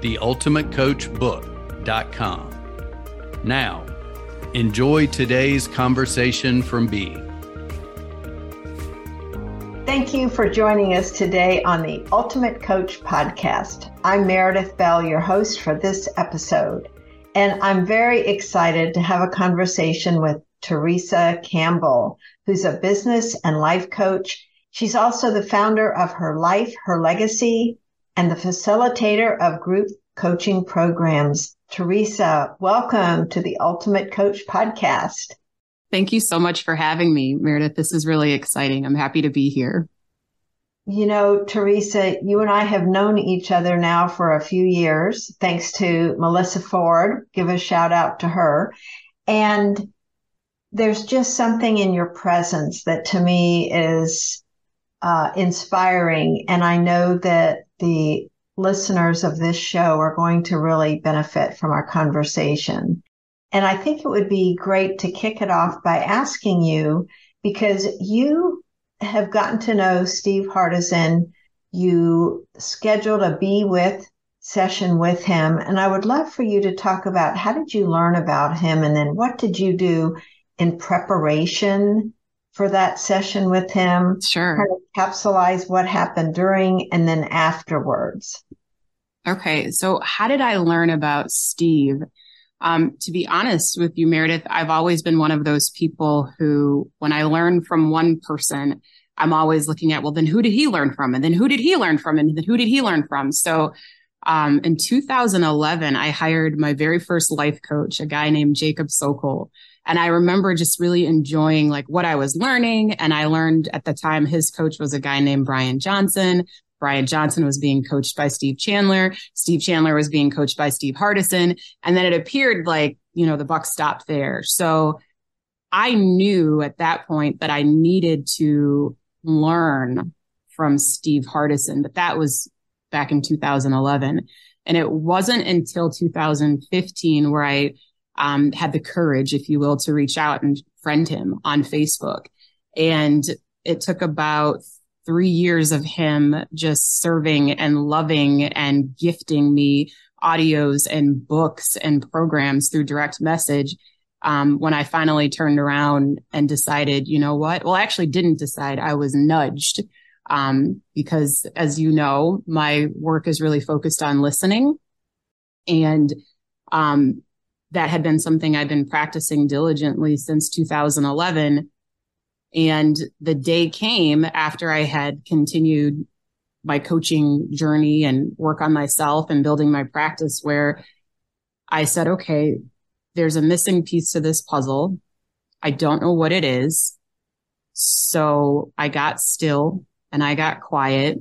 theultimatecoachbook.com. Now, enjoy today's conversation from Being. Thank you for joining us today on the Ultimate Coach Podcast. I'm Meredith Bell, your host for this episode, and I'm very excited to have a conversation with Theresa Campbell, who's a business and life coach. She's also the founder of Her Life, Her Legacy, and the facilitator of group coaching programs. Theresa, welcome to the Ultimate Coach podcast. Thank you so much for having me, Meredith. This is really exciting. I'm happy to be here. You know, Theresa, you and I have known each other now for a few years, thanks to Melissa Ford. Give a shout out to her. And there's just something in your presence that to me is uh, inspiring. And I know that the listeners of this show are going to really benefit from our conversation. And I think it would be great to kick it off by asking you because you have gotten to know Steve Hardison. You scheduled a Be With session with him. And I would love for you to talk about how did you learn about him and then what did you do in preparation for that session with him. Sure. Kind of capsulize what happened during and then afterwards. Okay. So how did I learn about Steve? Um, to be honest with you, Meredith, I've always been one of those people who, when I learn from one person, I'm always looking at, well, then who did he learn from? And then who did he learn from? And then who did he learn from? So, um, in 2011, I hired my very first life coach, a guy named Jacob Sokol. And I remember just really enjoying like what I was learning. And I learned at the time his coach was a guy named Brian Johnson. Brian Johnson was being coached by Steve Chandler. Steve Chandler was being coached by Steve Hardison. And then it appeared like, you know, the buck stopped there. So I knew at that point that I needed to learn from Steve Hardison, but that was back in 2011. And it wasn't until 2015 where I um, had the courage, if you will, to reach out and friend him on Facebook. And it took about three years of him just serving and loving and gifting me audios and books and programs through direct message. Um, when I finally turned around and decided, you know what? Well, I actually didn't decide. I was nudged. Um, because as you know, my work is really focused on listening. And, um, that had been something I've been practicing diligently since 2011. And the day came after I had continued my coaching journey and work on myself and building my practice where I said, okay, there's a missing piece to this puzzle. I don't know what it is. So I got still and I got quiet.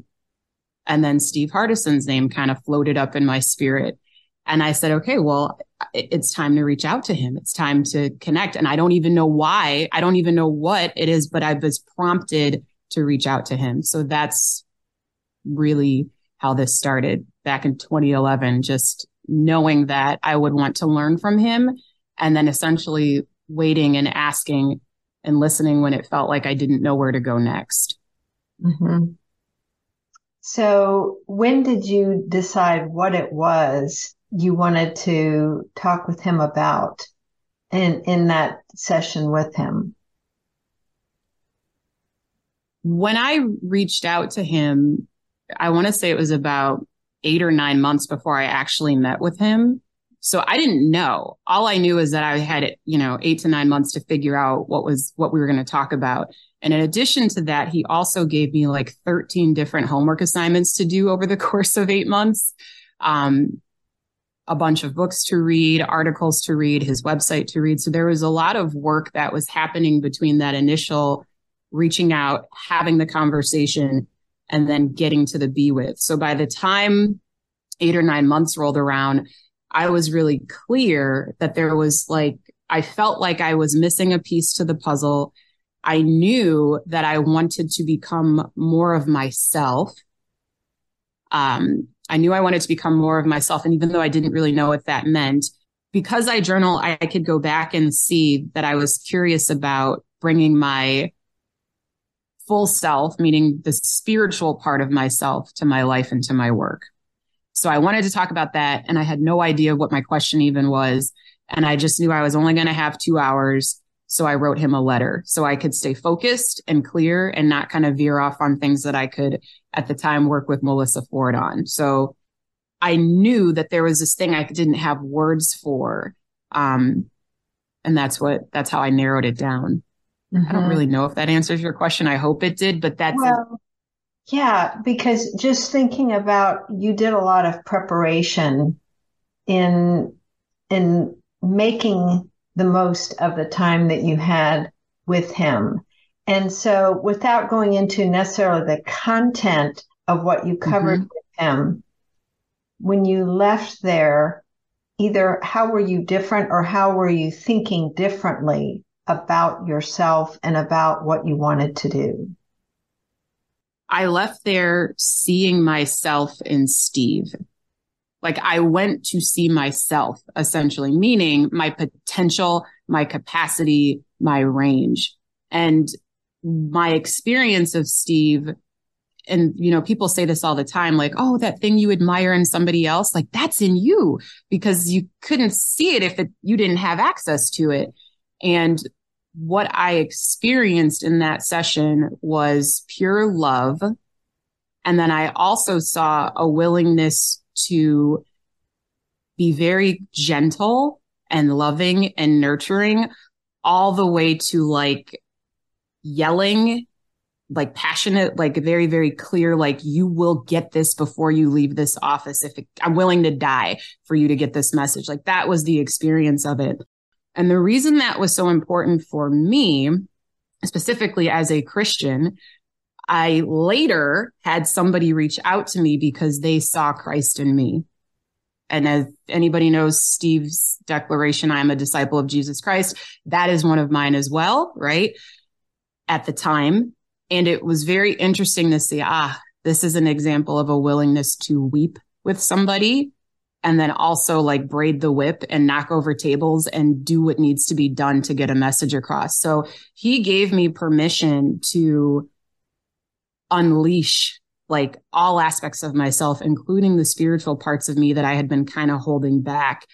And then Steve Hardison's name kind of floated up in my spirit. And I said, okay, well, it's time to reach out to him. It's time to connect. And I don't even know why. I don't even know what it is, but I was prompted to reach out to him. So that's really how this started back in 2011, just knowing that I would want to learn from him and then essentially waiting and asking and listening when it felt like I didn't know where to go next. Mm-hmm. So when did you decide what it was you wanted to talk with him about in in that session with him? When I reached out to him, I want to say it was about 8 or 9 months before I actually met with him. So I didn't know. All I knew is that I had, you know, 8 to 9 months to figure out what was what we were going to talk about. And in addition to that, he also gave me like 13 different homework assignments to do over the course of 8 months. Um, a bunch of books to read, articles to read, his website to read. So there was a lot of work that was happening between that initial reaching out, having the conversation, and then getting to the be with. So by the time eight or nine months rolled around, I was really clear that there was like, I felt like I was missing a piece to the puzzle. I knew that I wanted to become more of myself. Um, I knew I wanted to become more of myself. And even though I didn't really know what that meant, because I journal, I could go back and see that I was curious about bringing my full self, meaning the spiritual part of myself to my life and to my work. So I wanted to talk about that. And I had no idea what my question even was. And I just knew I was only going to have two hours. So I wrote him a letter so I could stay focused and clear and not kind of veer off on things that I could at the time work with Melissa Ford on. So I knew that there was this thing I didn't have words for. Um, and that's what, that's how I narrowed it down. Mm-hmm. I don't mm-hmm. really know if that answers your question. I hope it did, but that's. Well, yeah, because just thinking about you did a lot of preparation in, in making the most of the time that you had with him. And so without going into necessarily the content of what you covered mm-hmm. with him, when you left there, either how were you different or how were you thinking differently about yourself and about what you wanted to do? I left there seeing myself in Steve. Like I went to see myself essentially, meaning my potential, my capacity, my range. And my experience of Steve and you know people say this all the time like oh that thing you admire in somebody else like that's in you because you couldn't see it if it, you didn't have access to it and what i experienced in that session was pure love and then i also saw a willingness to be very gentle and loving and nurturing all the way to like yelling like passionate, like very, very clear, like you will get this before you leave this office. If it, I'm willing to die for you to get this message, like that was the experience of it. And the reason that was so important for me, specifically as a Christian, I later had somebody reach out to me because they saw Christ in me. And as anybody knows Steve's declaration, I'm a disciple of Jesus Christ. That is one of mine as well, right? At the time, and it was very interesting to see, ah, this is an example of a willingness to weep with somebody and then also like braid the whip and knock over tables and do what needs to be done to get a message across. So he gave me permission to unleash like all aspects of myself, including the spiritual parts of me that I had been kind of holding back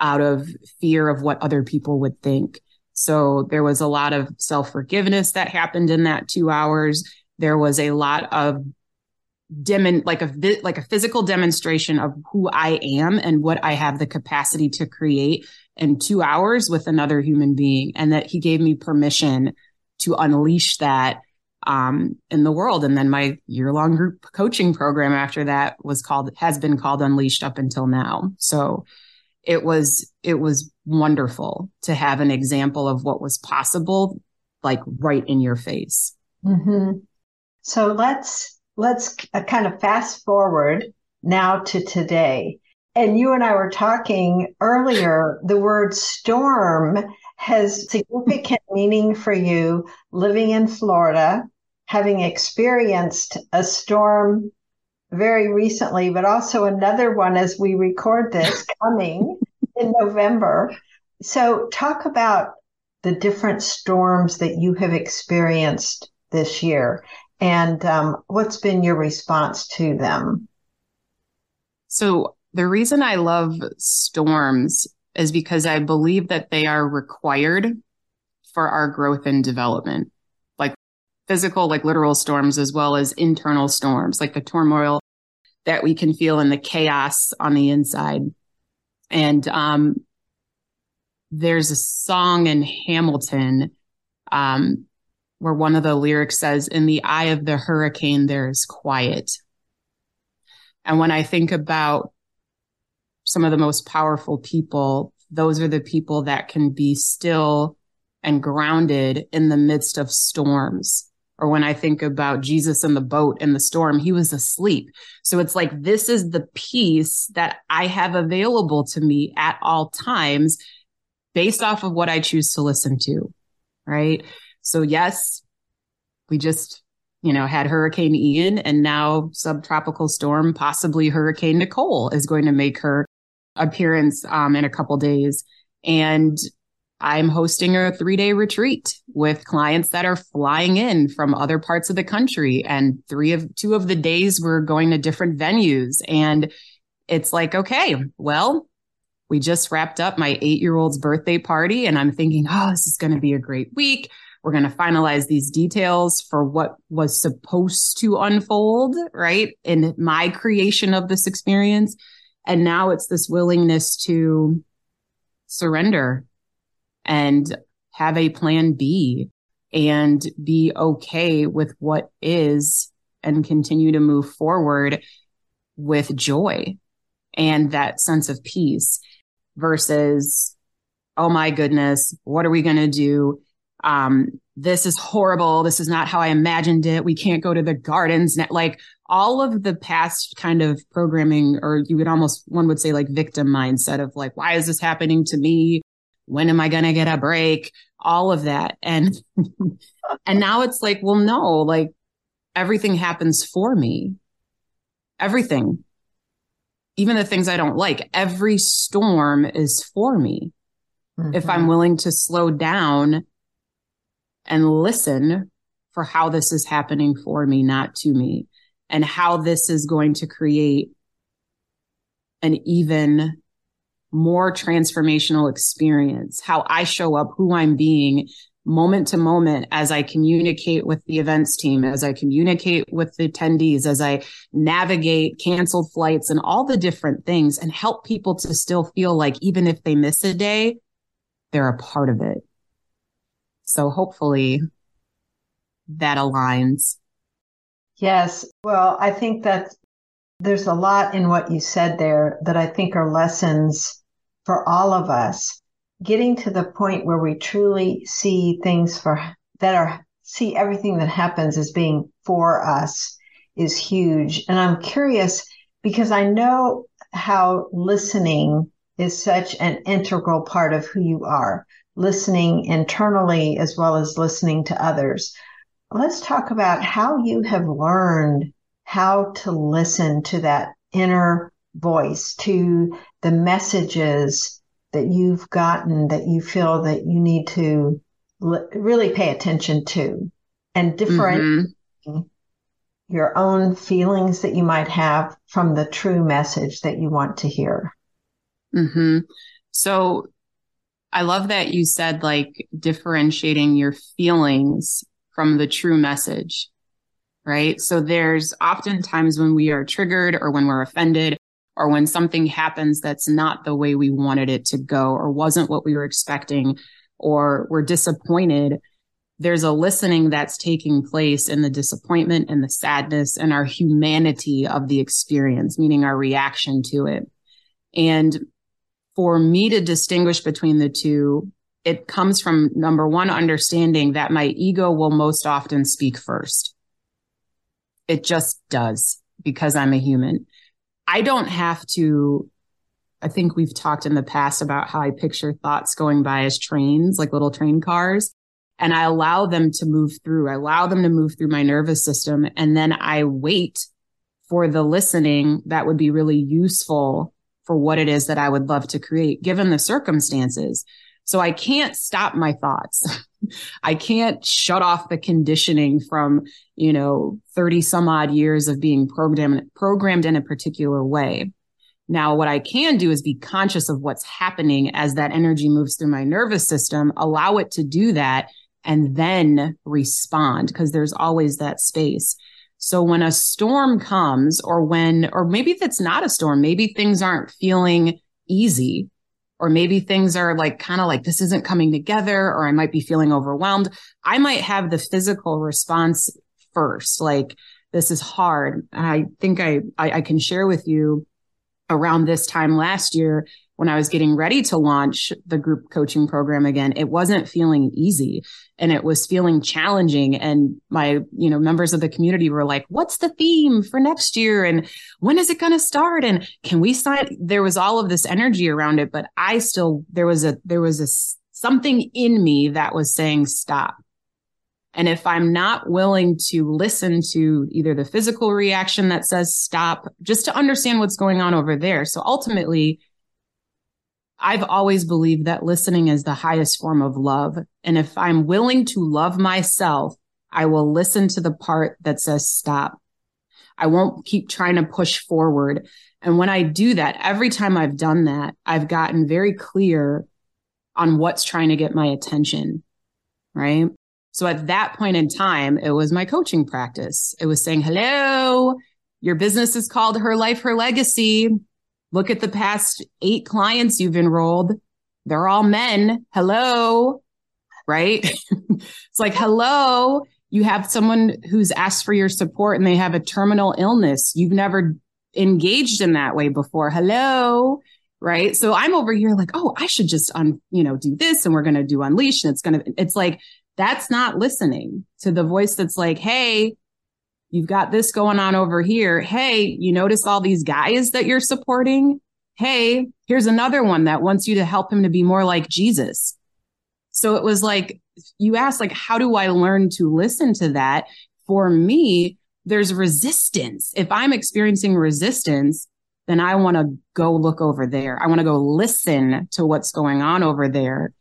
out of fear of what other people would think. So there was a lot of self forgiveness that happened in that two hours. There was a lot of dim like a like a physical demonstration of who I am and what I have the capacity to create in two hours with another human being, and that he gave me permission to unleash that um, in the world. And then my year long group coaching program after that was called has been called Unleashed up until now. So it was it was wonderful to have an example of what was possible like right in your face mm-hmm. so let's let's uh, kind of fast forward now to today and you and i were talking earlier the word storm has significant meaning for you living in florida having experienced a storm very recently, but also another one as we record this coming in November. So, talk about the different storms that you have experienced this year and um, what's been your response to them? So, the reason I love storms is because I believe that they are required for our growth and development, physical, like literal storms, as well as internal storms, like the turmoil that we can feel in the chaos on the inside. And um, there's a song in Hamilton um, where one of the lyrics says, In the eye of the hurricane, there is quiet. And when I think about some of the most powerful people, those are the people that can be still and grounded in the midst of storms. Or when I think about Jesus in the boat in the storm, he was asleep. So it's like, this is the peace that I have available to me at all times based off of what I choose to listen to. Right. So yes, we just, you know, had Hurricane Ian and now subtropical storm, possibly Hurricane Nicole is going to make her appearance um, in a couple days. And I'm hosting a three day retreat with clients that are flying in from other parts of the country. And three of two of the days we're going to different venues. And it's like, okay, well, we just wrapped up my eight year old's birthday party. And I'm thinking, oh, this is going to be a great week. We're going to finalize these details for what was supposed to unfold, right? In my creation of this experience. And now it's this willingness to surrender and have a plan B and be okay with what is and continue to move forward with joy and that sense of peace versus, oh my goodness, what are we going to do? Um, this is horrible. This is not how I imagined it. We can't go to the gardens. Like all of the past kind of programming, or you would almost, one would say like victim mindset of like, why is this happening to me? When am I going to get a break? All of that. And, and now it's like, well, no, like everything happens for me. Everything. Even the things I don't like, every storm is for me. Mm-hmm. If I'm mm-hmm. willing to slow down and listen for how this is happening for me, not to me, and how this is going to create an even more transformational experience, how I show up, who I'm being moment to moment as I communicate with the events team, as I communicate with the attendees, as I navigate canceled flights and all the different things and help people to still feel like even if they miss a day, they're a part of it. So hopefully that aligns. Yes. Well, I think that there's a lot in what you said there that I think are lessons for all of us, getting to the point where we truly see things for that are see everything that happens as being for us is huge. And I'm curious because I know how listening is such an integral part of who you are, listening internally as well as listening to others. Let's talk about how you have learned how to listen to that inner voice, to the messages that you've gotten that you feel that you need to l- really pay attention to and different mm-hmm. your own feelings that you might have from the true message that you want to hear. Mm-hmm. So I love that you said like differentiating your feelings from the true message, right? So there's oftentimes when we are triggered or when we're offended, or when something happens that's not the way we wanted it to go or wasn't what we were expecting or we're disappointed, there's a listening that's taking place in the disappointment and the sadness and our humanity of the experience, meaning our reaction to it. And for me to distinguish between the two, it comes from number one, understanding that my ego will most often speak first. It just does because I'm a human. I don't have to. I think we've talked in the past about how I picture thoughts going by as trains, like little train cars. And I allow them to move through. I allow them to move through my nervous system. And then I wait for the listening that would be really useful for what it is that I would love to create, given the circumstances. So I can't stop my thoughts. I can't shut off the conditioning from, you know, 30 some odd years of being programmed, programmed in a particular way. Now, what I can do is be conscious of what's happening as that energy moves through my nervous system, allow it to do that, and then respond because there's always that space. So when a storm comes, or when, or maybe it's not a storm, maybe things aren't feeling easy or maybe things are like kind of like this isn't coming together or I might be feeling overwhelmed. I might have the physical response first, like this is hard. And I think I, I, I can share with you around this time last year, when I was getting ready to launch the group coaching program again, it wasn't feeling easy and it was feeling challenging. And my, you know, members of the community were like, what's the theme for next year? And when is it going to start? And can we sign? There was all of this energy around it, but I still, there was a, there was a something in me that was saying, stop. And if I'm not willing to listen to either the physical reaction that says stop, just to understand what's going on over there. So ultimately, I've always believed that listening is the highest form of love. And if I'm willing to love myself, I will listen to the part that says stop. I won't keep trying to push forward. And when I do that, every time I've done that, I've gotten very clear on what's trying to get my attention. Right. So at that point in time, it was my coaching practice. It was saying, hello, your business is called Her Life, Her Legacy. Look at the past eight clients you've enrolled. They're all men. Hello. Right. it's like, hello, you have someone who's asked for your support and they have a terminal illness. You've never engaged in that way before. Hello. Right. So I'm over here like, oh, I should just un, you know, do this and we're going to do unleash. And it's to, it's like, that's not listening to the voice that's like, Hey, You've got this going on over here. Hey, you notice all these guys that you're supporting? Hey, here's another one that wants you to help him to be more like Jesus. So it was like, you asked, like, how do I learn to listen to that? For me, there's resistance. If I'm experiencing resistance, then I want to go look over there. I want to go listen to what's going on over there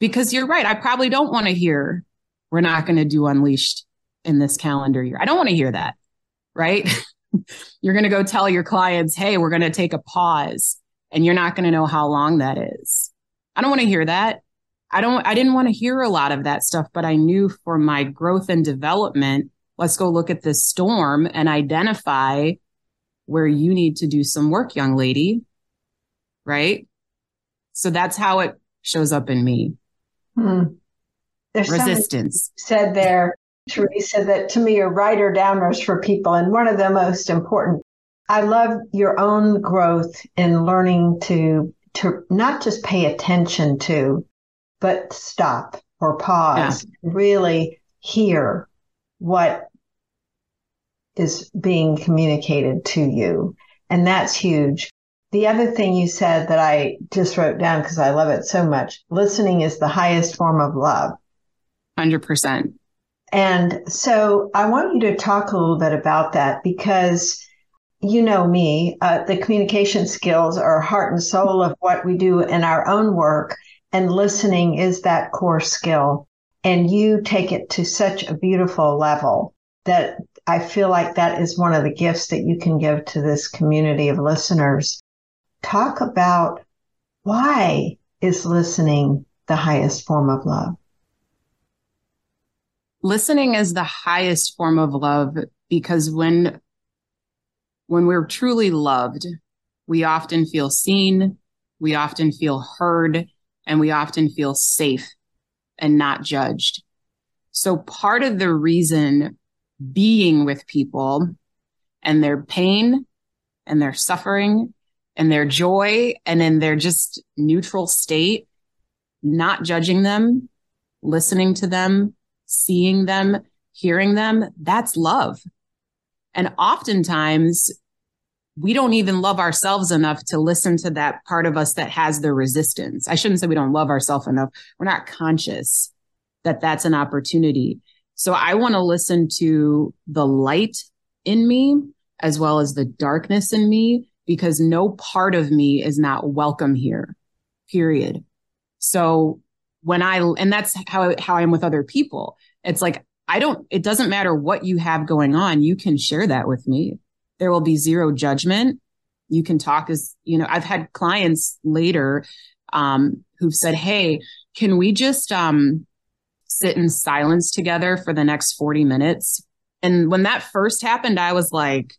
because you're right. I probably don't want to hear we're not going to do unleashed in this calendar year. I don't want to hear that, right? you're going to go tell your clients, hey, we're going to take a pause and you're not going to know how long that is. I don't want to hear that. I don't, I didn't want to hear a lot of that stuff, but I knew for my growth and development, let's go look at this storm and identify where you need to do some work, young lady. Right. So that's how it shows up in me. Hmm. There's resistance said there Theresa, that to me are writer downers for people. And one of the most important, I love your own growth in learning to, to not just pay attention to, but stop or pause, yeah. really hear what is being communicated to you. And that's huge. The other thing you said that I just wrote down because I love it so much listening is the highest form of love. 100%. And so I want you to talk a little bit about that because you know me, uh, the communication skills are heart and soul of what we do in our own work, and listening is that core skill. And you take it to such a beautiful level that I feel like that is one of the gifts that you can give to this community of listeners. Talk about why is listening the highest form of love? Listening is the highest form of love because when when we're truly loved we often feel seen we often feel heard and we often feel safe and not judged. So part of the reason being with people and their pain and their suffering and their joy and in their just neutral state not judging them listening to them seeing them, hearing them, that's love. And oftentimes we don't even love ourselves enough to listen to that part of us that has the resistance. I shouldn't say we don't love ourselves enough. We're not conscious that that's an opportunity. So I want to listen to the light in me as well as the darkness in me because no part of me is not welcome here. Period. So when I, and that's how, how I am with other people. It's like, I don't, it doesn't matter what you have going on. You can share that with me. There will be zero judgment. You can talk as, you know, I've had clients later, um, who've said, Hey, can we just, um, sit in silence together for the next 40 minutes? And when that first happened, I was like,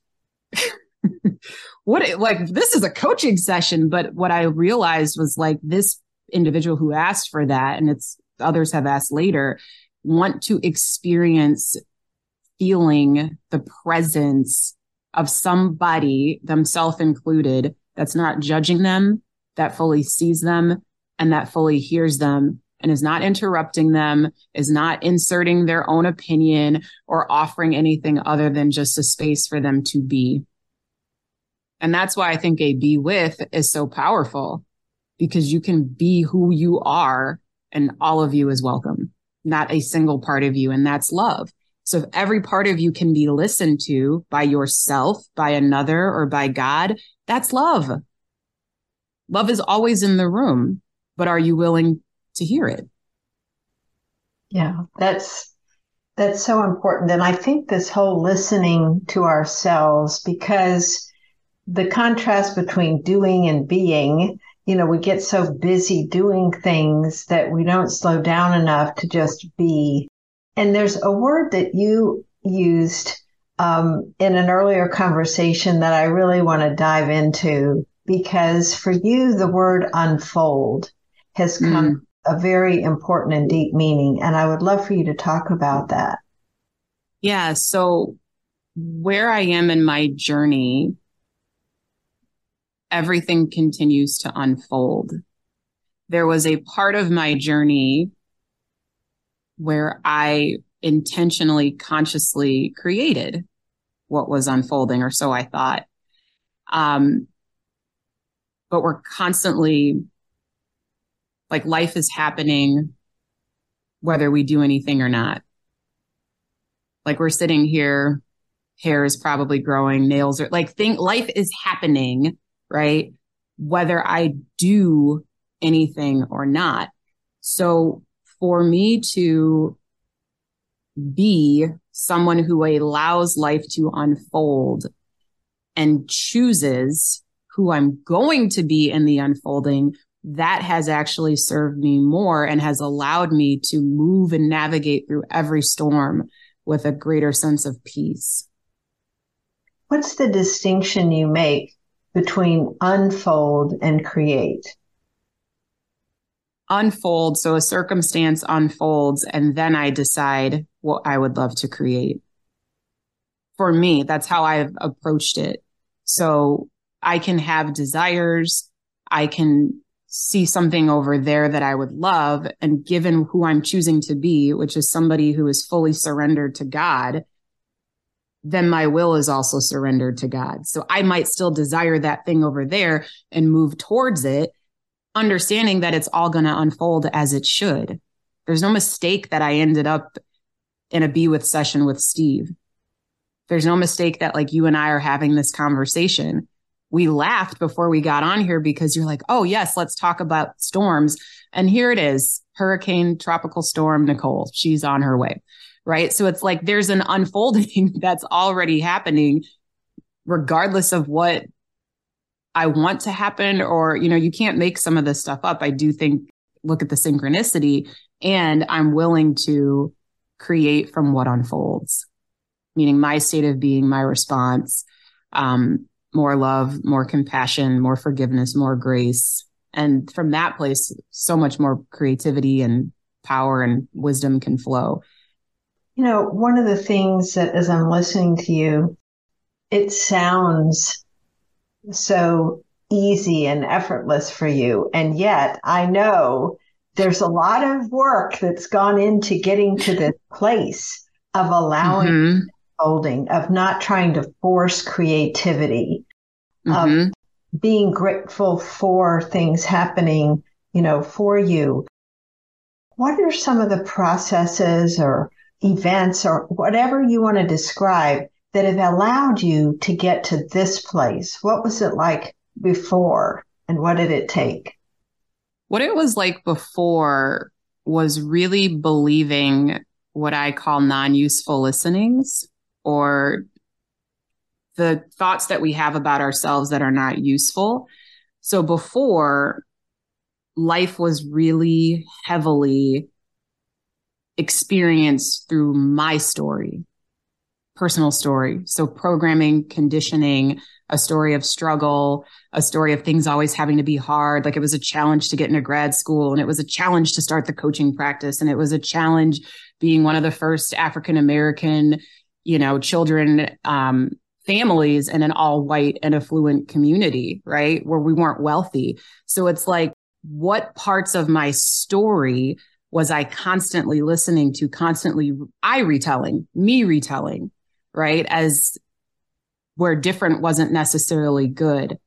what, like, this is a coaching session. But what I realized was like this individual who asked for that, and it's others have asked later, want to experience feeling the presence of somebody, themselves included, that's not judging them, that fully sees them and that fully hears them and is not interrupting them, is not inserting their own opinion or offering anything other than just a space for them to be. And that's why I think a be with is so powerful because you can be who you are and all of you is welcome, not a single part of you. And that's love. So if every part of you can be listened to by yourself, by another, or by God, that's love. Love is always in the room, but are you willing to hear it? Yeah, that's that's so important and I think this whole listening to ourselves because the contrast between doing and being, you know, we get so busy doing things that we don't slow down enough to just be. And there's a word that you used um, in an earlier conversation that I really want to dive into because for you, the word unfold has come mm. a very important and deep meaning. And I would love for you to talk about that. Yeah. So where I am in my journey, everything continues to unfold. There was a part of my journey where I intentionally, consciously created what was unfolding, or so I thought. Um, but we're constantly like life is happening whether we do anything or not. Like we're sitting here, hair is probably growing, nails are like think life is happening, right? Whether I do anything or not. So for me to be someone who allows life to unfold and chooses who I'm going to be in the unfolding, that has actually served me more and has allowed me to move and navigate through every storm with a greater sense of peace. What's the distinction you make between unfold and create? Unfold. So a circumstance unfolds, and then I decide what I would love to create. For me, that's how I've approached it. So I can have desires. I can see something over there that I would love. And given who I'm choosing to be, which is somebody who is fully surrendered to God, then my will is also surrendered to God. So I might still desire that thing over there and move towards it, understanding that it's all going to unfold as it should. There's no mistake that I ended up in a be with session with Steve. There's no mistake that like you and I are having this conversation we laughed before we got on here because you're like, oh, yes, let's talk about storms. And here it is Hurricane Tropical Storm Nicole. She's on her way. Right. So it's like there's an unfolding that's already happening, regardless of what I want to happen, or, you know, you can't make some of this stuff up. I do think, look at the synchronicity, and I'm willing to create from what unfolds, meaning my state of being, my response. Um, more love, more compassion, more forgiveness, more grace. And from that place, so much more creativity and power and wisdom can flow. You know, one of the things that as I'm listening to you, it sounds so easy and effortless for you. And yet I know there's a lot of work that's gone into getting to this place of allowing mm-hmm unfolding, of not trying to force creativity, mm-hmm. of being grateful for things happening, you know, for you. What are some of the processes or events or whatever you want to describe that have allowed you to get to this place? What was it like before and what did it take? What it was like before was really believing what I call non useful listenings or the thoughts that we have about ourselves that are not useful. So before, life was really heavily experienced through my story, personal story. So programming, conditioning, a story of struggle, a story of things always having to be hard. Like it was a challenge to get into grad school and it was a challenge to start the coaching practice. And it was a challenge being one of the first African American you know, children um, families in an all white and affluent community, right? Where we weren't wealthy. So it's like, what parts of my story was I constantly listening to, constantly I retelling, me retelling, right? As where different wasn't necessarily good,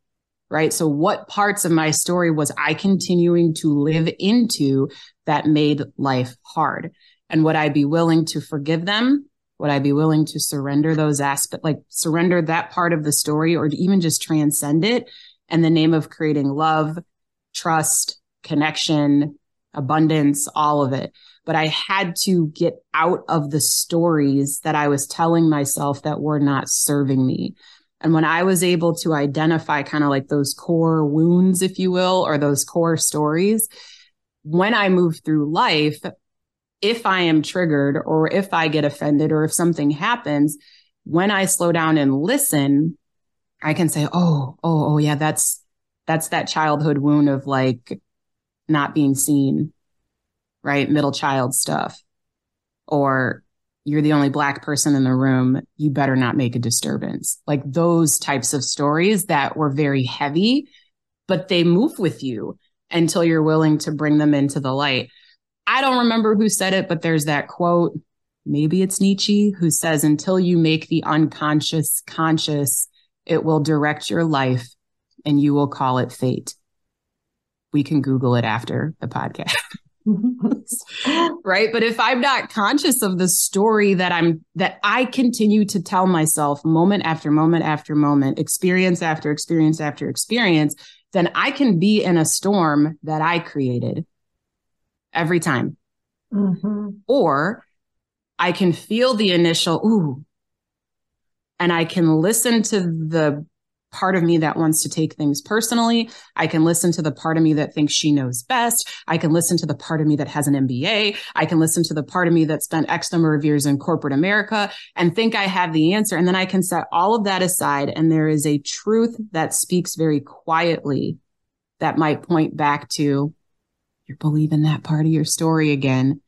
right? So what parts of my story was I continuing to live into that made life hard? And would I be willing to forgive them? Would I be willing to surrender those aspects, like surrender that part of the story or even just transcend it in the name of creating love, trust, connection, abundance, all of it. But I had to get out of the stories that I was telling myself that were not serving me. And when I was able to identify kind of like those core wounds, if you will, or those core stories, when I move through life, if I am triggered or if I get offended or if something happens, when I slow down and listen, I can say, oh, oh, oh, yeah, that's, that's that childhood wound of like not being seen, right? Middle child stuff. Or you're the only black person in the room. You better not make a disturbance. Like those types of stories that were very heavy, but they move with you until you're willing to bring them into the light. I don't remember who said it, but there's that quote. Maybe it's Nietzsche who says, until you make the unconscious conscious, it will direct your life and you will call it fate. We can Google it after the podcast. right. But if I'm not conscious of the story that I'm, that I continue to tell myself moment after moment after moment, experience after experience after experience, then I can be in a storm that I created every time. Mm-hmm. Or I can feel the initial, ooh, and I can listen to the part of me that wants to take things personally. I can listen to the part of me that thinks she knows best. I can listen to the part of me that has an MBA. I can listen to the part of me that spent X number of years in corporate America and think I have the answer. And then I can set all of that aside. And there is a truth that speaks very quietly that might point back to you're believing that part of your story again.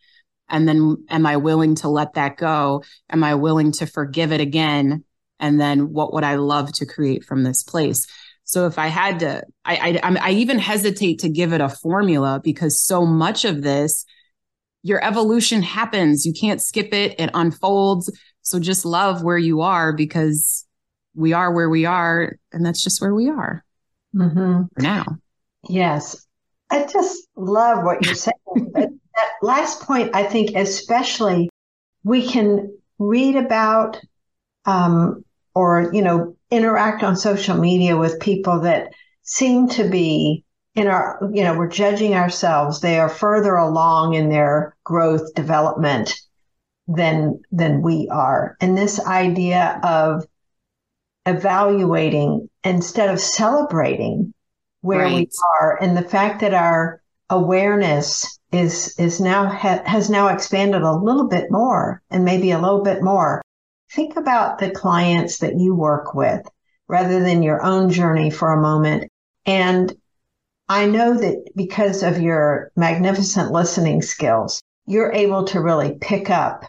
And then am I willing to let that go? Am I willing to forgive it again? And then what would I love to create from this place? So if I had to, I, I, I even hesitate to give it a formula because so much of this, your evolution happens. You can't skip it. It unfolds. So just love where you are because we are where we are. And that's just where we are mm-hmm. for now. Yes. I just love what you're saying. that last point, I think, especially, we can read about um, or, you know, interact on social media with people that seem to be in our, you know, we're judging ourselves. They are further along in their growth development than than we are. And this idea of evaluating instead of celebrating where right. we are and the fact that our awareness is is now ha- has now expanded a little bit more and maybe a little bit more think about the clients that you work with rather than your own journey for a moment and i know that because of your magnificent listening skills you're able to really pick up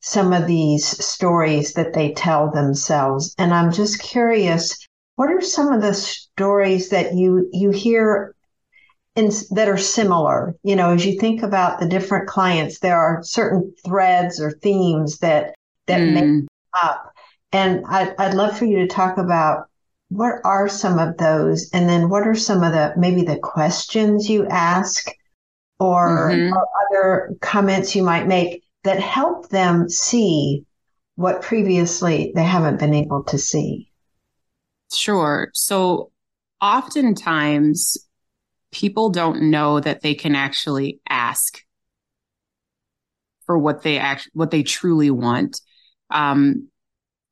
some of these stories that they tell themselves and i'm just curious what are some of the stories that you you hear in, that are similar? You know, as you think about the different clients, there are certain threads or themes that that mm. make up, and I'd, I'd love for you to talk about what are some of those, and then what are some of the maybe the questions you ask, or, mm-hmm. or other comments you might make that help them see what previously they haven't been able to see. Sure. So oftentimes people don't know that they can actually ask for what they act what they truly want. Um,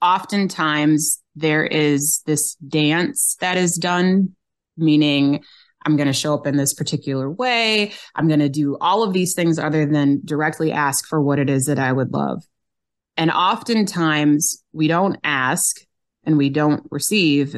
oftentimes there is this dance that is done, meaning I'm going to show up in this particular way. I'm going to do all of these things other than directly ask for what it is that I would love. And oftentimes we don't ask and we don't receive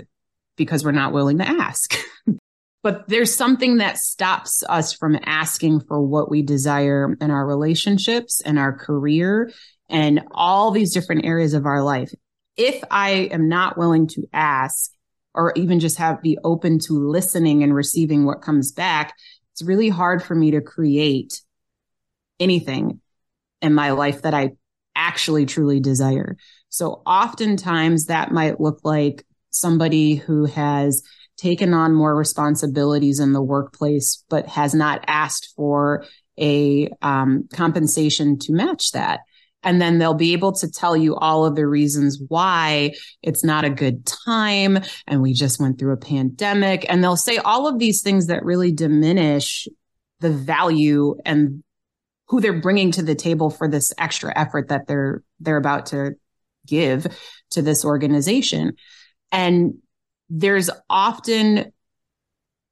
because we're not willing to ask. but there's something that stops us from asking for what we desire in our relationships and our career and all these different areas of our life. if I am not willing to ask or even just have be open to listening and receiving what comes back, it's really hard for me to create anything in my life that I actually truly desire. So oftentimes that might look like somebody who has taken on more responsibilities in the workplace, but has not asked for a um, compensation to match that. And then they'll be able to tell you all of the reasons why it's not a good time. And we just went through a pandemic. And they'll say all of these things that really diminish the value and who they're bringing to the table for this extra effort that they're, they're about to give to this organization. And there's often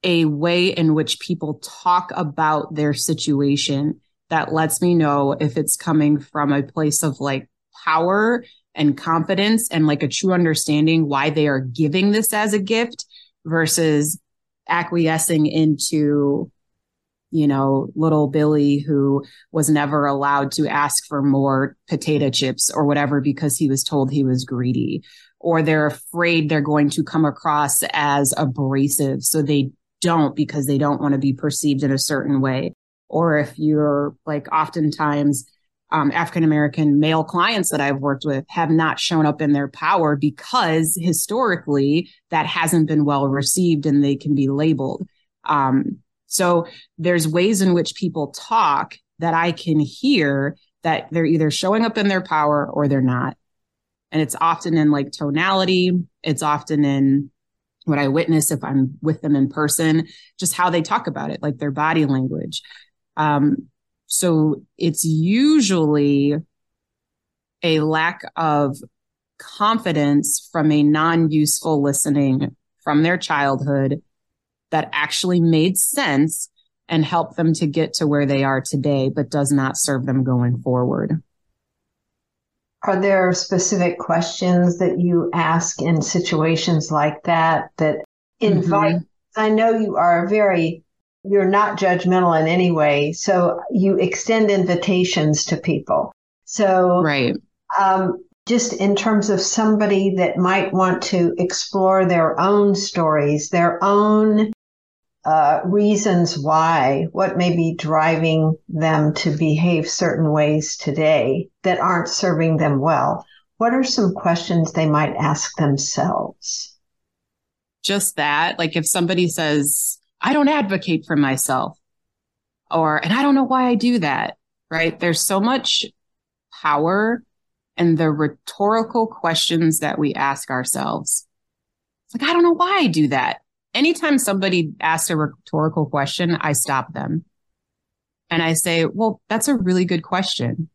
a way in which people talk about their situation that lets me know if it's coming from a place of like power and confidence and like a true understanding why they are giving this as a gift versus acquiescing into you know, little Billy who was never allowed to ask for more potato chips or whatever because he was told he was greedy or they're afraid they're going to come across as abrasive. So they don't because they don't want to be perceived in a certain way. Or if you're like oftentimes um, African American male clients that I've worked with have not shown up in their power because historically that hasn't been well received and they can be labeled. Um, so there's ways in which people talk that I can hear that they're either showing up in their power or they're not. And it's often in like tonality. It's often in what I witness if I'm with them in person, just how they talk about it, like their body language. Um, so it's usually a lack of confidence from a non useful listening from their childhood that actually made sense and helped them to get to where they are today, but does not serve them going forward. Are there specific questions that you ask in situations like that that invite? Mm-hmm. I know you are very, you're not judgmental in any way. So you extend invitations to people. So, right. Um, just in terms of somebody that might want to explore their own stories, their own uh, reasons why, what may be driving them to behave certain ways today that aren't serving them well. What are some questions they might ask themselves? Just that, like if somebody says, I don't advocate for myself, or, and I don't know why I do that, right? There's so much power in the rhetorical questions that we ask ourselves. It's like, I don't know why I do that anytime somebody asks a rhetorical question, I stop them and I say, well, that's a really good question.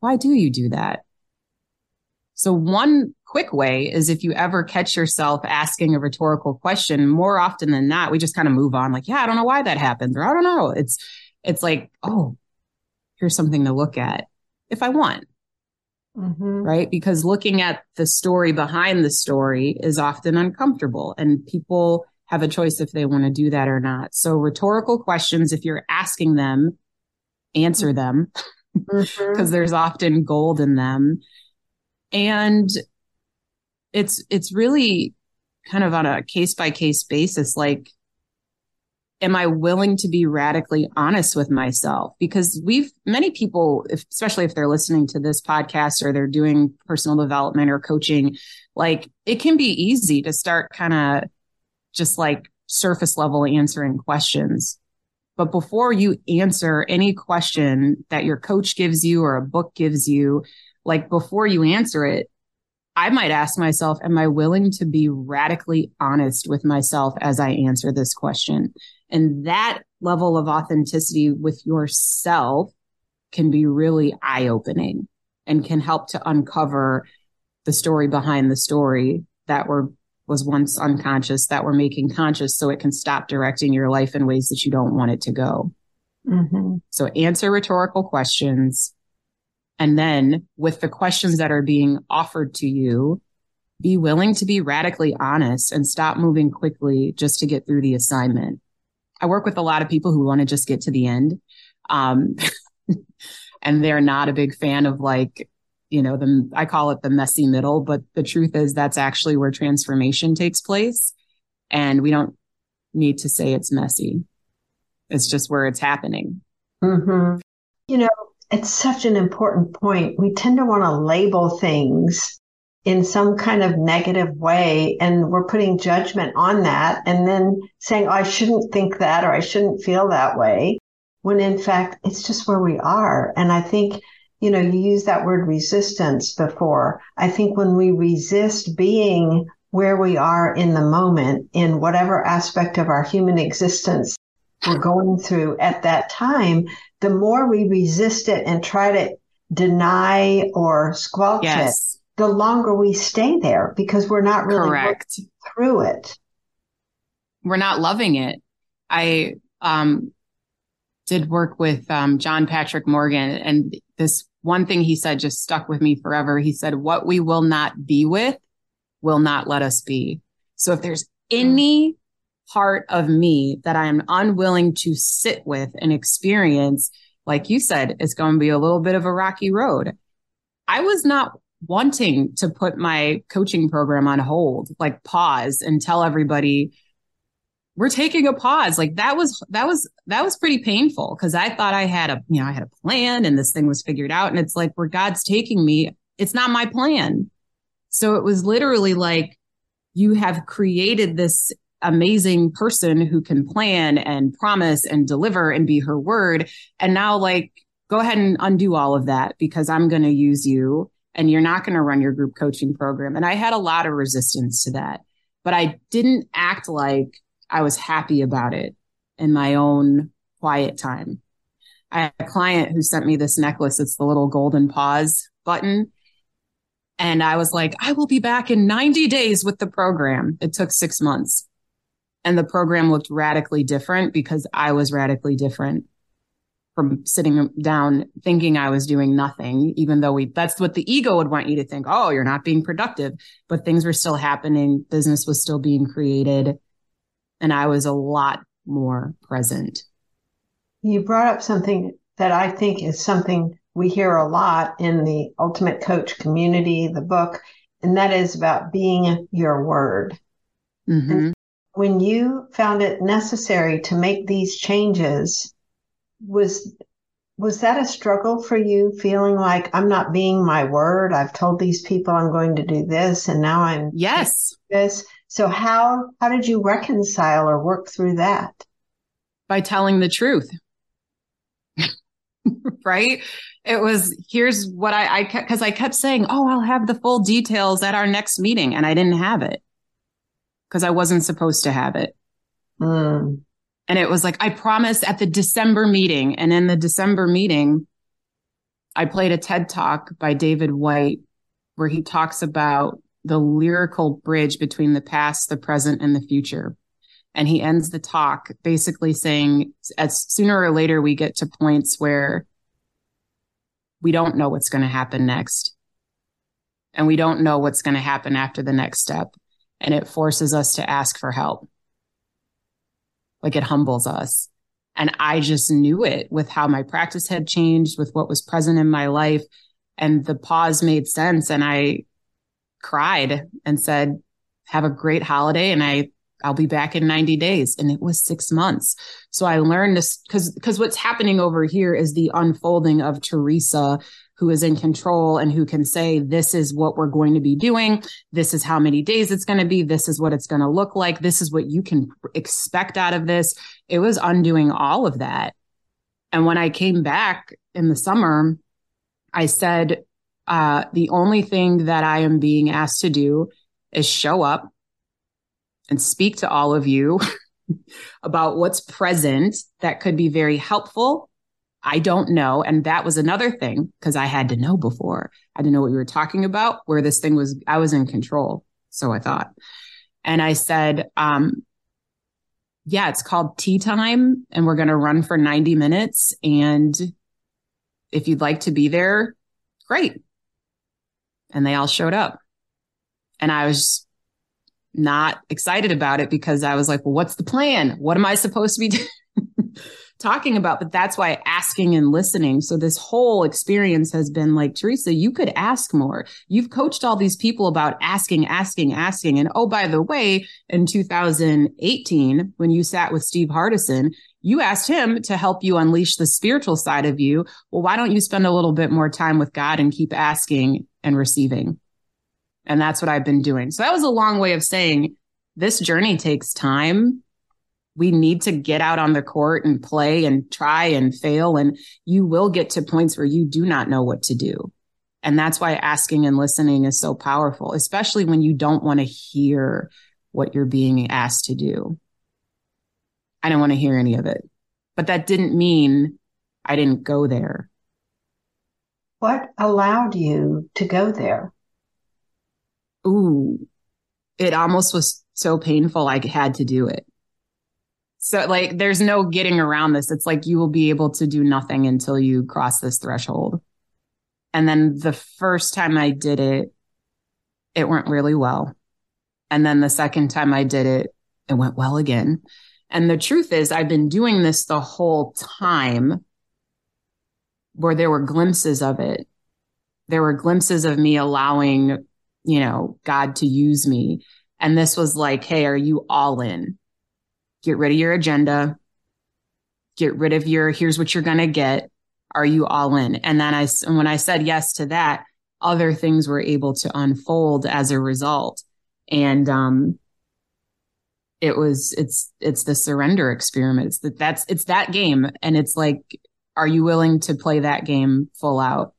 Why do you do that? So one quick way is if you ever catch yourself asking a rhetorical question, more often than not, we just kind of move on like, yeah, I don't know why that happened. Or I don't know. It's, it's like, oh, here's something to look at if I want. Mm-hmm. Right. Because looking at the story behind the story is often uncomfortable and people have a choice if they want to do that or not. So rhetorical questions, if you're asking them, answer them because mm-hmm. there's often gold in them. And it's, it's really kind of on a case by case basis. Like am I willing to be radically honest with myself? Because we've many people, if, especially if they're listening to this podcast or they're doing personal development or coaching, like it can be easy to start kind of just like surface level answering questions. But before you answer any question that your coach gives you or a book gives you, like before you answer it, I might ask myself, am I willing to be radically honest with myself as I answer this question? And that level of authenticity with yourself can be really eye opening and can help to uncover the story behind the story that were was once unconscious that we're making conscious so it can stop directing your life in ways that you don't want it to go. Mm-hmm. So answer rhetorical questions. And then with the questions that are being offered to you, be willing to be radically honest and stop moving quickly just to get through the assignment. I work with a lot of people who want to just get to the end. Um, and they're not a big fan of like you know, the, I call it the messy middle, but the truth is that's actually where transformation takes place. And we don't need to say it's messy. It's just where it's happening. Mm-hmm. You know, it's such an important point. We tend to want to label things in some kind of negative way and we're putting judgment on that and then saying, oh, I shouldn't think that or I shouldn't feel that way. When in fact, it's just where we are. And I think, you know, you used that word resistance before. I think when we resist being where we are in the moment in whatever aspect of our human existence we're going through at that time, the more we resist it and try to deny or squelch yes. it, the longer we stay there because we're not really Correct. through it. We're not loving it. I um, did work with um, John Patrick Morgan, and this one thing he said just stuck with me forever. He said, What we will not be with will not let us be. So if there's any part of me that I am unwilling to sit with and experience, like you said, it's going to be a little bit of a rocky road. I was not wanting to put my coaching program on hold, like pause and tell everybody we're taking a pause. Like that was, that was, that was pretty painful because I thought I had a, you know, I had a plan and this thing was figured out. And it's like where God's taking me, it's not my plan. So it was literally like, you have created this amazing person who can plan and promise and deliver and be her word. And now, like, go ahead and undo all of that because I'm going to use you and you're not going to run your group coaching program. And I had a lot of resistance to that, but I didn't act like I was happy about it in my own quiet time. I had a client who sent me this necklace. It's the little golden pause button. And I was like, I will be back in 90 days with the program. It took six months and the program looked radically different because I was radically different from sitting down thinking I was doing nothing, even though we, that's what the ego would want you to think. Oh, you're not being productive, but things were still happening. Business was still being created. And I was a lot more present. You brought up something that I think is something we hear a lot in the ultimate coach community, the book, and that is about being your word. Mm-hmm when you found it necessary to make these changes, was was that a struggle for you feeling like I'm not being my word? I've told these people I'm going to do this and now I'm Yes. This. So how how did you reconcile or work through that? By telling the truth. right? It was here's what I I cuz I kept saying, "Oh, I'll have the full details at our next meeting," and I didn't have it because I wasn't supposed to have it. Mm. And it was like, I promised at the December meeting. And in the December meeting, I played a TED talk by David Whyte where he talks about the lyrical bridge between the past, the present, and the future. And he ends the talk basically saying, as sooner or later, we get to points where we don't know what's going to happen next. And we don't know what's going to happen after the next step and it forces us to ask for help. Like it humbles us. And I just knew it with how my practice had changed, with what was present in my life. And the pause made sense. And I cried and said, Have a great holiday. And I, I'll be back in 90 days. And it was six months. So I learned this because, because what's happening over here is the unfolding of Theresa who is in control and who can say, this is what we're going to be doing. This is how many days it's going to be. This is what it's going to look like. This is what you can expect out of this. It was undoing all of that. And when I came back in the summer, I said, uh, the only thing that I am being asked to do is show up and speak to all of you about what's present that could be very helpful I don't know. And that was another thing because I had to know before. I didn't know what we were talking about, where this thing was, I was in control. So I thought. And I said, um, yeah, it's called tea time and we're going to run for 90 minutes. And if you'd like to be there, great. And they all showed up. And I was not excited about it because I was like, well, what's the plan? What am I supposed to be doing? Talking about, but that's why asking and listening. So this whole experience has been like, Theresa, you could ask more. You've coached all these people about asking, asking, asking. And oh, by the way, in 2018, when you sat with Steve Hardison, you asked him to help you unleash the spiritual side of you. Well, why don't you spend a little bit more time with God and keep asking and receiving? And that's what I've been doing. So that was a long way of saying this journey takes time. We need to get out on the court and play and try and fail. And you will get to points where you do not know what to do. And that's why asking and listening is so powerful, especially when you don't want to hear what you're being asked to do. I don't want to hear any of it, but that didn't mean I didn't go there. What allowed you to go there? Ooh, it almost was so painful. I had to do it. So like, there's no getting around this. It's like you will be able to do nothing until you cross this threshold. And then the first time I did it, it went really well. And then the second time I did it, it went well again. And the truth is, I've been doing this the whole time where there were glimpses of it. There were glimpses of me allowing, you know, God to use me. And this was like, hey, are you all in? Get rid of your agenda. Get rid of your, here's what you're going to get. Are you all in? And then I, and when I said yes to that, other things were able to unfold as a result. And, um, it was, it's, it's the surrender experiment. It's that that's, it's that game. And it's like, are you willing to play that game full out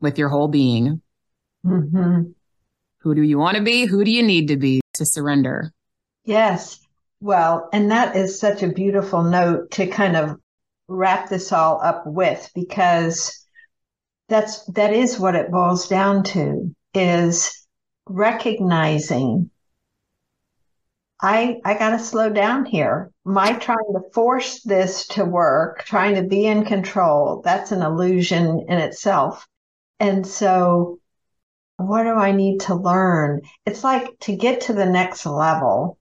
with your whole being? Mm-hmm. Who do you want to be? Who do you need to be to surrender? Yes. Well, and that is such a beautiful note to kind of wrap this all up with because that's that is what it boils down to is recognizing I I got to slow down here. My trying to force this to work, trying to be in control, that's an illusion in itself. And so what do I need to learn? It's like to get to the next level,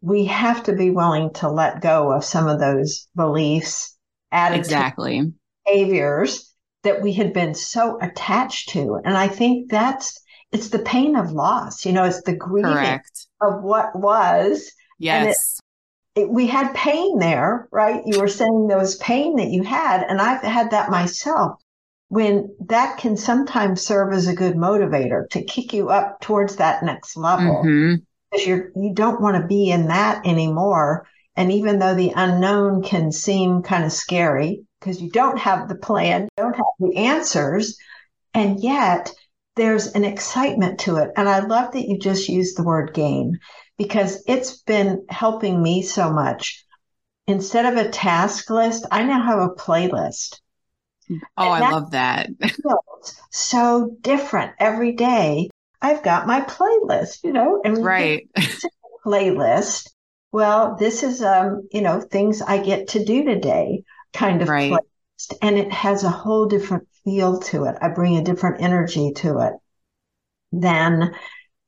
we have to be willing to let go of some of those beliefs, attitudes, exactly. behaviors that we had been so attached to. And I think that's it's the pain of loss. You know, it's the grieving Correct. of what was. Yes. It, it, we had pain there, right? You were saying there was pain that you had, and I've had that myself when that can sometimes serve as a good motivator to kick you up towards that next level mm-hmm. Because you're you don't want to be in that anymore and even though the unknown can seem kind of scary because you don't have the plan don't have the answers and yet there's an excitement to it and i love that you just used the word game because it's been helping me so much instead of a task list i now have a playlist Oh, I love that. so different every day. I've got my playlist, you know, and right playlist. Well, this is um, you know, things I get to do today kind of right. playlist. And it has a whole different feel to it. I bring a different energy to it than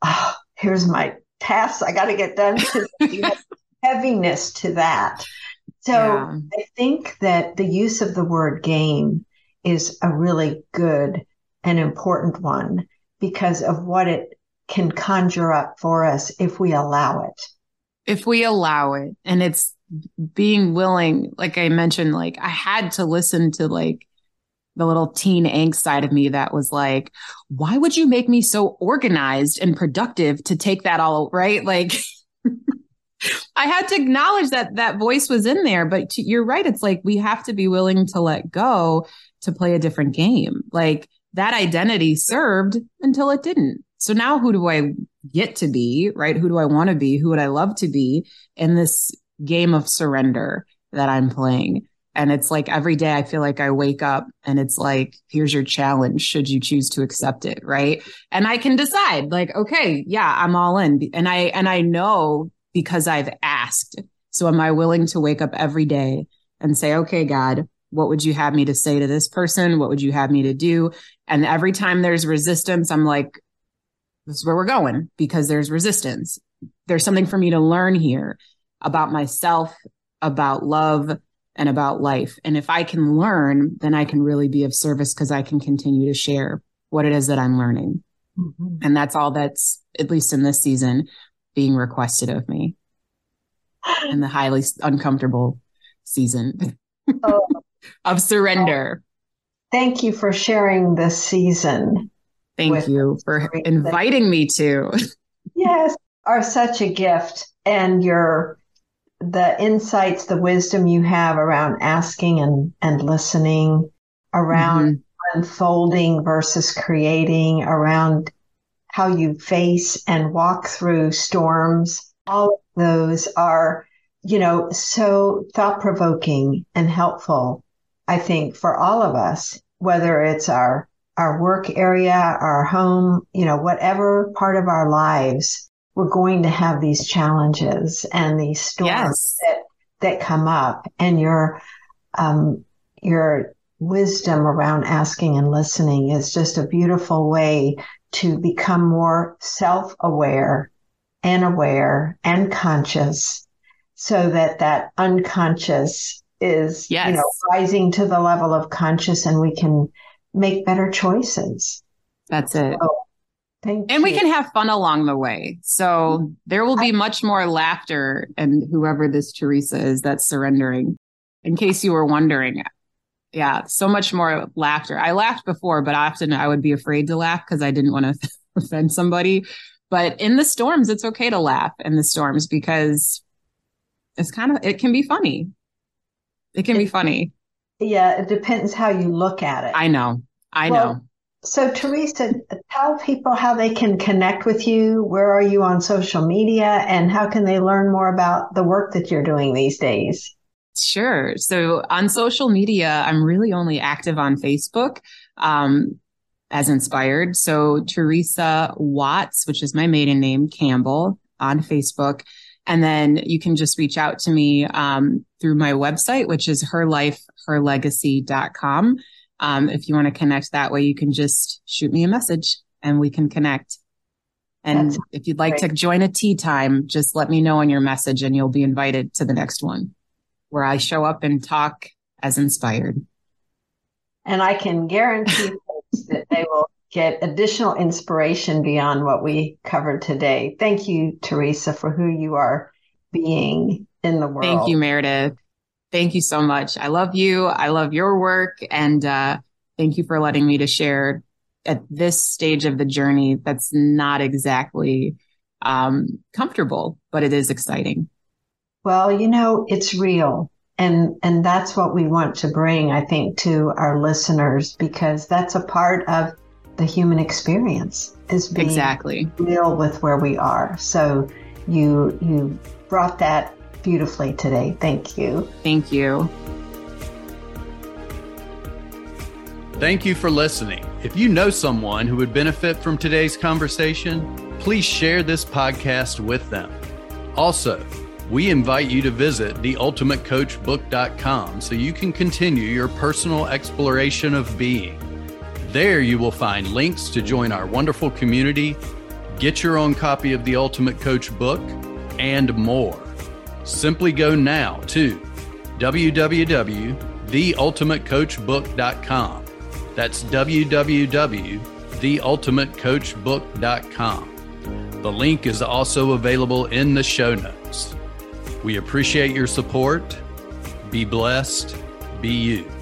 oh, here's my tasks I got to get done. heaviness to that. So yeah. I think that the use of the word game is a really good and important one because of what it can conjure up for us if we allow it. If we allow it. And it's being willing, like I mentioned, like I had to listen to like the little teen angst side of me that was like, why would you make me so organized and productive to take that all right? Like, I had to acknowledge that that voice was in there, but to, you're right. It's like we have to be willing to let go to play a different game. Like that identity served until it didn't. So now who do I get to be, right? Who do I want to be? Who would I love to be in this game of surrender that I'm playing? And it's like every day I feel like I wake up and it's like, here's your challenge. Should you choose to accept it? Right. And I can decide like, okay, yeah, I'm all in. And I, and I know because I've asked. So am I willing to wake up every day and say, okay, God, what would you have me to say to this person? What would you have me to do? And every time there's resistance, I'm like, this is where we're going because there's resistance. There's something for me to learn here about myself, about love, and about life. And if I can learn, then I can really be of service because I can continue to share what it is that I'm learning. Mm-hmm. And that's all that's, at least in this season, being requested of me in the highly uncomfortable season oh. of surrender. Thank you for sharing this season. Thank you for inviting me to. yes, are such a gift. And your the insights, the wisdom you have around asking and, and listening, around mm-hmm. unfolding versus creating, around how you face and walk through storms. All of those are, you know, so thought provoking and helpful, I think, for all of us, whether it's our our work area, our home, you know, whatever part of our lives we're going to have these challenges and these storms yes. that that come up and your um, your wisdom around asking and listening is just a beautiful way to become more self-aware and aware and conscious so that that unconscious is yes. you know rising to the level of conscious and we can make better choices that's it so, and you. we can have fun along the way. So there will be much more laughter and whoever this Theresa is that's surrendering. In case you were wondering. Yeah, so much more laughter. I laughed before, but often I would be afraid to laugh because I didn't want to offend somebody. But in the storms, it's okay to laugh in the storms because it's kind of it can be funny. It can it, be funny. Yeah, it depends how you look at it. I know. I well, know. So, Theresa, tell people how they can connect with you. Where are you on social media and how can they learn more about the work that you're doing these days? Sure. So, on social media, I'm really only active on Facebook um, as inspired. So, Theresa Watts, which is my maiden name, Campbell, on Facebook. And then you can just reach out to me um, through my website, which is herlifeherlegacy.com. Um, if you want to connect that way, you can just shoot me a message and we can connect. And That's if you'd like great. to join a tea time, just let me know on your message and you'll be invited to the next one where I show up and talk as inspired. And I can guarantee that they will get additional inspiration beyond what we covered today. Thank you, Theresa, for who you are being in the world. Thank you, Meredith. Thank you so much. I love you. I love your work. And uh, thank you for letting me to share at this stage of the journey that's not exactly um, comfortable, but it is exciting. Well, you know, it's real. And, and that's what we want to bring, I think, to our listeners, because that's a part of the human experience is being exactly real with where we are. So you, you brought that beautifully today. Thank you. Thank you. Thank you for listening. If you know someone who would benefit from today's conversation, please share this podcast with them. Also, we invite you to visit theultimatecoachbook.com so you can continue your personal exploration of being. There you will find links to join our wonderful community, get your own copy of the Ultimate Coach book, and more. Simply go now to www.theultimatecoachbook.com. That's www.theultimatecoachbook.com. The link is also available in the show notes. We appreciate your support. Be blessed. Be you.